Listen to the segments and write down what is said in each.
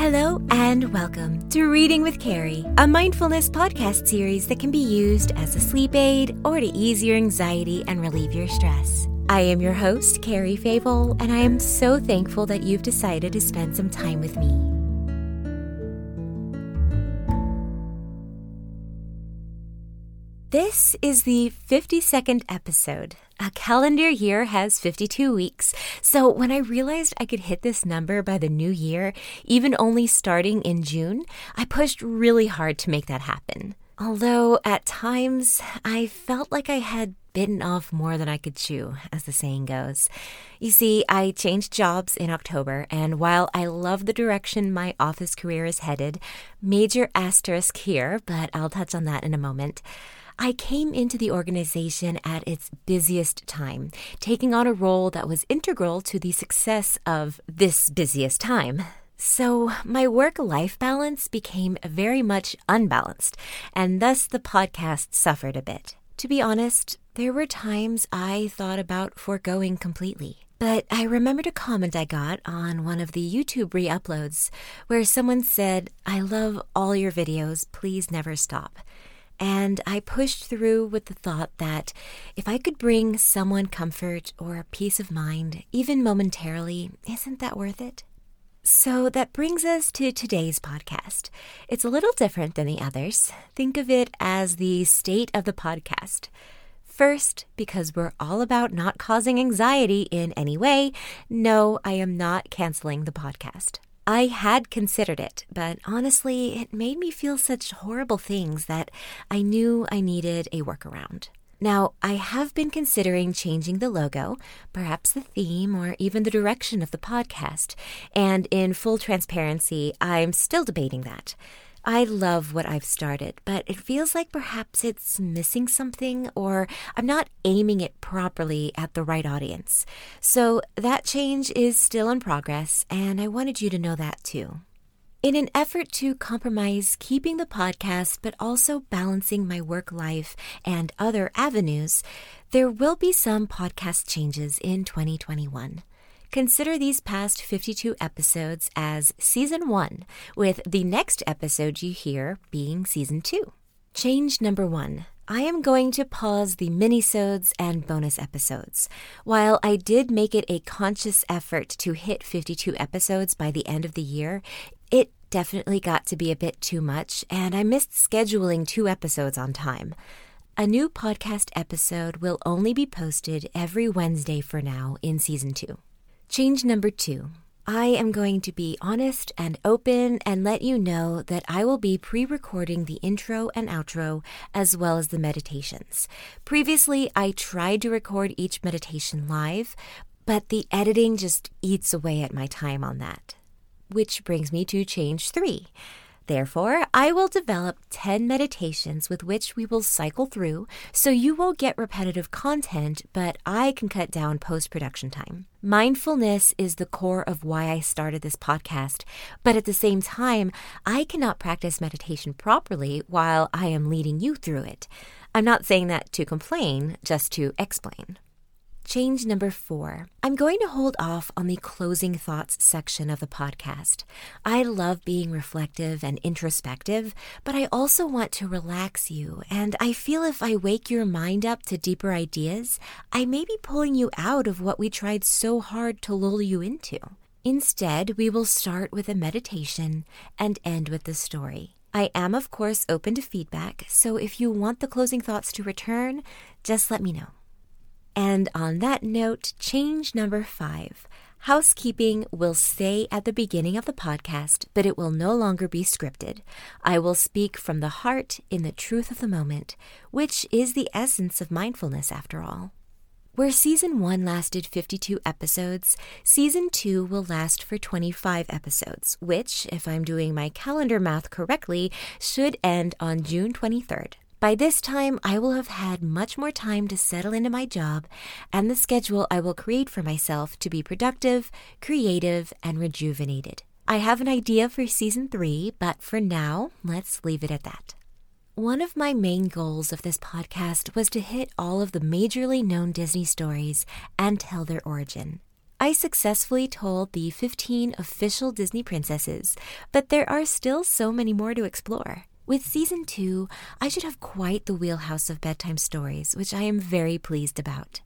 Hello and welcome to Reading with Carrie, a mindfulness podcast series that can be used as a sleep aid or to ease your anxiety and relieve your stress. I am your host, Carrie Fable, and I am so thankful that you've decided to spend some time with me. This is the 52nd episode. A calendar year has 52 weeks, so when I realized I could hit this number by the new year, even only starting in June, I pushed really hard to make that happen. Although at times I felt like I had bitten off more than I could chew, as the saying goes. You see, I changed jobs in October, and while I love the direction my office career is headed, major asterisk here, but I'll touch on that in a moment. I came into the organization at its busiest time, taking on a role that was integral to the success of this busiest time. So, my work life balance became very much unbalanced, and thus the podcast suffered a bit. To be honest, there were times I thought about foregoing completely. But I remembered a comment I got on one of the YouTube re uploads where someone said, I love all your videos, please never stop. And I pushed through with the thought that if I could bring someone comfort or peace of mind, even momentarily, isn't that worth it? So that brings us to today's podcast. It's a little different than the others. Think of it as the state of the podcast. First, because we're all about not causing anxiety in any way, no, I am not canceling the podcast. I had considered it, but honestly, it made me feel such horrible things that I knew I needed a workaround. Now, I have been considering changing the logo, perhaps the theme, or even the direction of the podcast. And in full transparency, I'm still debating that. I love what I've started, but it feels like perhaps it's missing something or I'm not aiming it properly at the right audience. So that change is still in progress, and I wanted you to know that too. In an effort to compromise keeping the podcast but also balancing my work life and other avenues, there will be some podcast changes in 2021. Consider these past 52 episodes as season one, with the next episode you hear being season two. Change number one. I am going to pause the minisodes and bonus episodes. While I did make it a conscious effort to hit 52 episodes by the end of the year, it definitely got to be a bit too much, and I missed scheduling two episodes on time. A new podcast episode will only be posted every Wednesday for now in season two. Change number two. I am going to be honest and open and let you know that I will be pre recording the intro and outro as well as the meditations. Previously, I tried to record each meditation live, but the editing just eats away at my time on that. Which brings me to change three. Therefore, I will develop 10 meditations with which we will cycle through so you won't get repetitive content, but I can cut down post production time. Mindfulness is the core of why I started this podcast, but at the same time, I cannot practice meditation properly while I am leading you through it. I'm not saying that to complain, just to explain. Change number four. I'm going to hold off on the closing thoughts section of the podcast. I love being reflective and introspective, but I also want to relax you. And I feel if I wake your mind up to deeper ideas, I may be pulling you out of what we tried so hard to lull you into. Instead, we will start with a meditation and end with the story. I am, of course, open to feedback, so if you want the closing thoughts to return, just let me know. And on that note, change number five. Housekeeping will stay at the beginning of the podcast, but it will no longer be scripted. I will speak from the heart in the truth of the moment, which is the essence of mindfulness after all. Where season one lasted 52 episodes, season two will last for 25 episodes, which, if I'm doing my calendar math correctly, should end on June 23rd. By this time, I will have had much more time to settle into my job and the schedule I will create for myself to be productive, creative, and rejuvenated. I have an idea for season three, but for now, let's leave it at that. One of my main goals of this podcast was to hit all of the majorly known Disney stories and tell their origin. I successfully told the 15 official Disney princesses, but there are still so many more to explore. With season two, I should have quite the wheelhouse of bedtime stories, which I am very pleased about.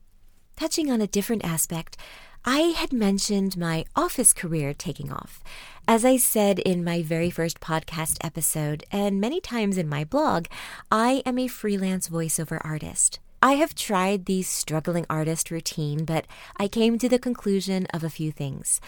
Touching on a different aspect, I had mentioned my office career taking off. As I said in my very first podcast episode, and many times in my blog, I am a freelance voiceover artist. I have tried the struggling artist routine, but I came to the conclusion of a few things.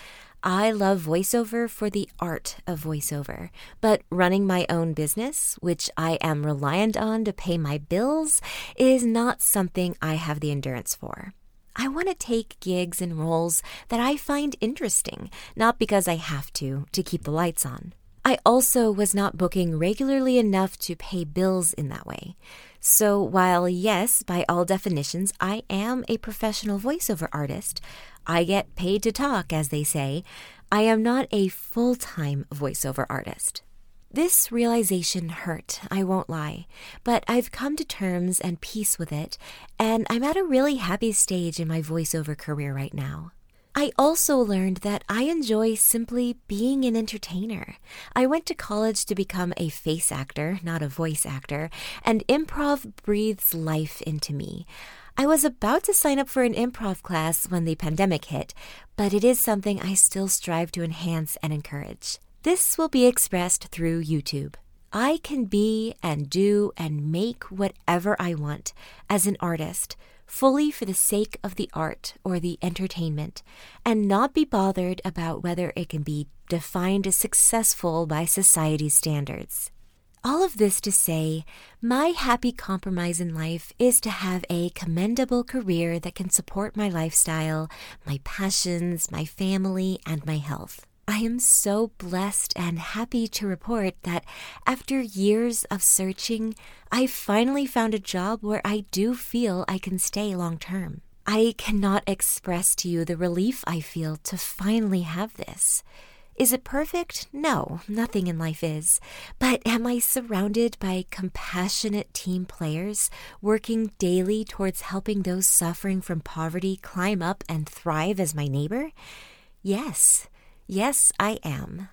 I love voiceover for the art of voiceover, but running my own business, which I am reliant on to pay my bills, is not something I have the endurance for. I want to take gigs and roles that I find interesting, not because I have to, to keep the lights on. I also was not booking regularly enough to pay bills in that way. So, while yes, by all definitions, I am a professional voiceover artist, I get paid to talk, as they say, I am not a full time voiceover artist. This realization hurt, I won't lie, but I've come to terms and peace with it, and I'm at a really happy stage in my voiceover career right now. I also learned that I enjoy simply being an entertainer. I went to college to become a face actor, not a voice actor, and improv breathes life into me. I was about to sign up for an improv class when the pandemic hit, but it is something I still strive to enhance and encourage. This will be expressed through YouTube. I can be and do and make whatever I want as an artist, fully for the sake of the art or the entertainment, and not be bothered about whether it can be defined as successful by society's standards. All of this to say, my happy compromise in life is to have a commendable career that can support my lifestyle, my passions, my family, and my health. I am so blessed and happy to report that after years of searching, I finally found a job where I do feel I can stay long term. I cannot express to you the relief I feel to finally have this. Is it perfect? No, nothing in life is. But am I surrounded by compassionate team players working daily towards helping those suffering from poverty climb up and thrive as my neighbor? Yes. Yes, I am.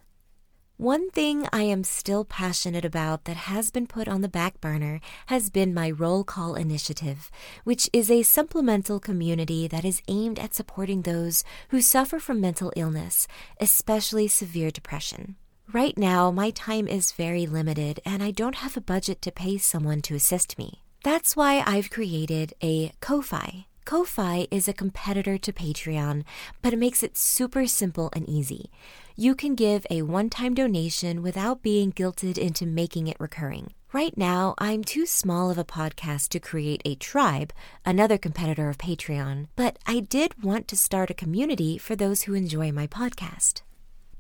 One thing I am still passionate about that has been put on the back burner has been my Roll Call Initiative, which is a supplemental community that is aimed at supporting those who suffer from mental illness, especially severe depression. Right now, my time is very limited and I don't have a budget to pay someone to assist me. That's why I've created a Ko-Fi Ko-Fi is a competitor to Patreon, but it makes it super simple and easy. You can give a one-time donation without being guilted into making it recurring. Right now, I'm too small of a podcast to create a tribe, another competitor of Patreon, but I did want to start a community for those who enjoy my podcast.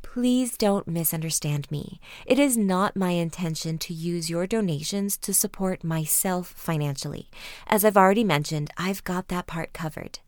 Please don't misunderstand me. It is not my intention to use your donations to support myself financially. As I've already mentioned, I've got that part covered.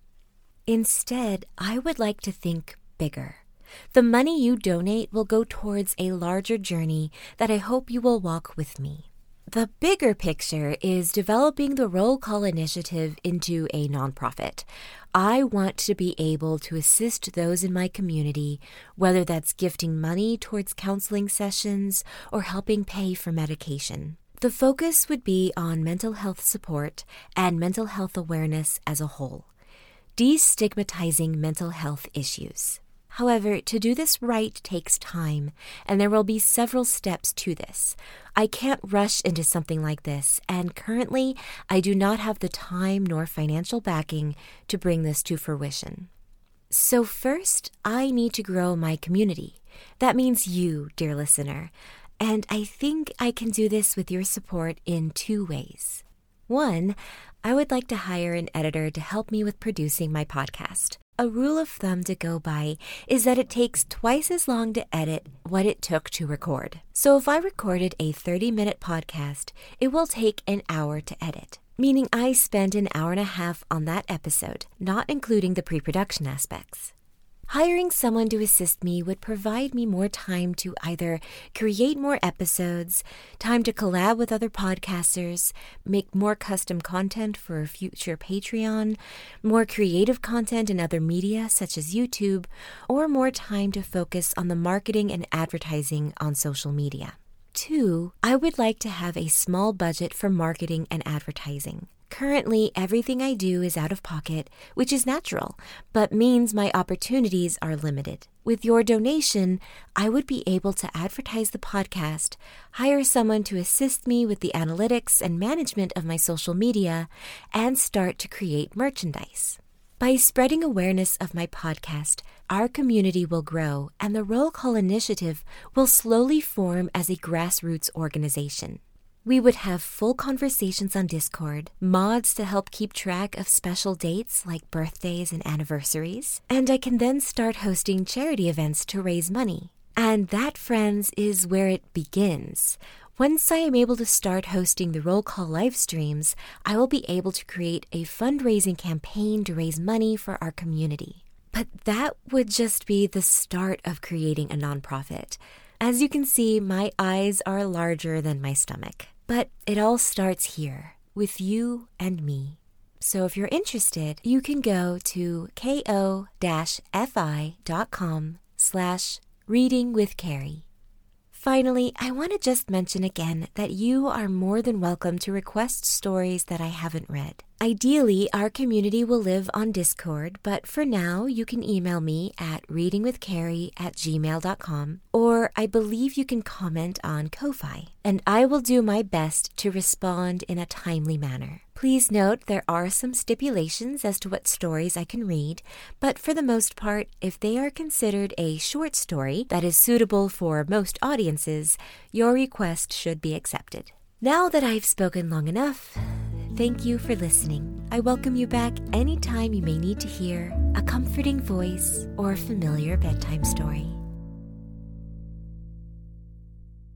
Instead, I would like to think bigger. The money you donate will go towards a larger journey that I hope you will walk with me. The bigger picture is developing the Roll Call Initiative into a nonprofit. I want to be able to assist those in my community, whether that's gifting money towards counseling sessions or helping pay for medication. The focus would be on mental health support and mental health awareness as a whole, destigmatizing mental health issues. However, to do this right takes time, and there will be several steps to this. I can't rush into something like this, and currently I do not have the time nor financial backing to bring this to fruition. So, first, I need to grow my community. That means you, dear listener. And I think I can do this with your support in two ways. One, I would like to hire an editor to help me with producing my podcast. A rule of thumb to go by is that it takes twice as long to edit what it took to record. So if I recorded a 30 minute podcast, it will take an hour to edit, meaning I spend an hour and a half on that episode, not including the pre production aspects. Hiring someone to assist me would provide me more time to either create more episodes, time to collab with other podcasters, make more custom content for future Patreon, more creative content in other media such as YouTube, or more time to focus on the marketing and advertising on social media. Two, I would like to have a small budget for marketing and advertising. Currently, everything I do is out of pocket, which is natural, but means my opportunities are limited. With your donation, I would be able to advertise the podcast, hire someone to assist me with the analytics and management of my social media, and start to create merchandise. By spreading awareness of my podcast, our community will grow and the Roll Call Initiative will slowly form as a grassroots organization. We would have full conversations on Discord, mods to help keep track of special dates like birthdays and anniversaries, and I can then start hosting charity events to raise money. And that, friends, is where it begins. Once I am able to start hosting the roll call live streams, I will be able to create a fundraising campaign to raise money for our community. But that would just be the start of creating a nonprofit. As you can see, my eyes are larger than my stomach. But it all starts here with you and me. So if you're interested, you can go to ko-fi.com slash reading with Carrie. Finally, I want to just mention again that you are more than welcome to request stories that I haven't read. Ideally, our community will live on Discord, but for now, you can email me at readingwithcarrie at gmail.com, or I believe you can comment on Ko-Fi, and I will do my best to respond in a timely manner. Please note there are some stipulations as to what stories I can read, but for the most part, if they are considered a short story that is suitable for most audiences, your request should be accepted. Now that I've spoken long enough, Thank you for listening. I welcome you back anytime you may need to hear a comforting voice or a familiar bedtime story.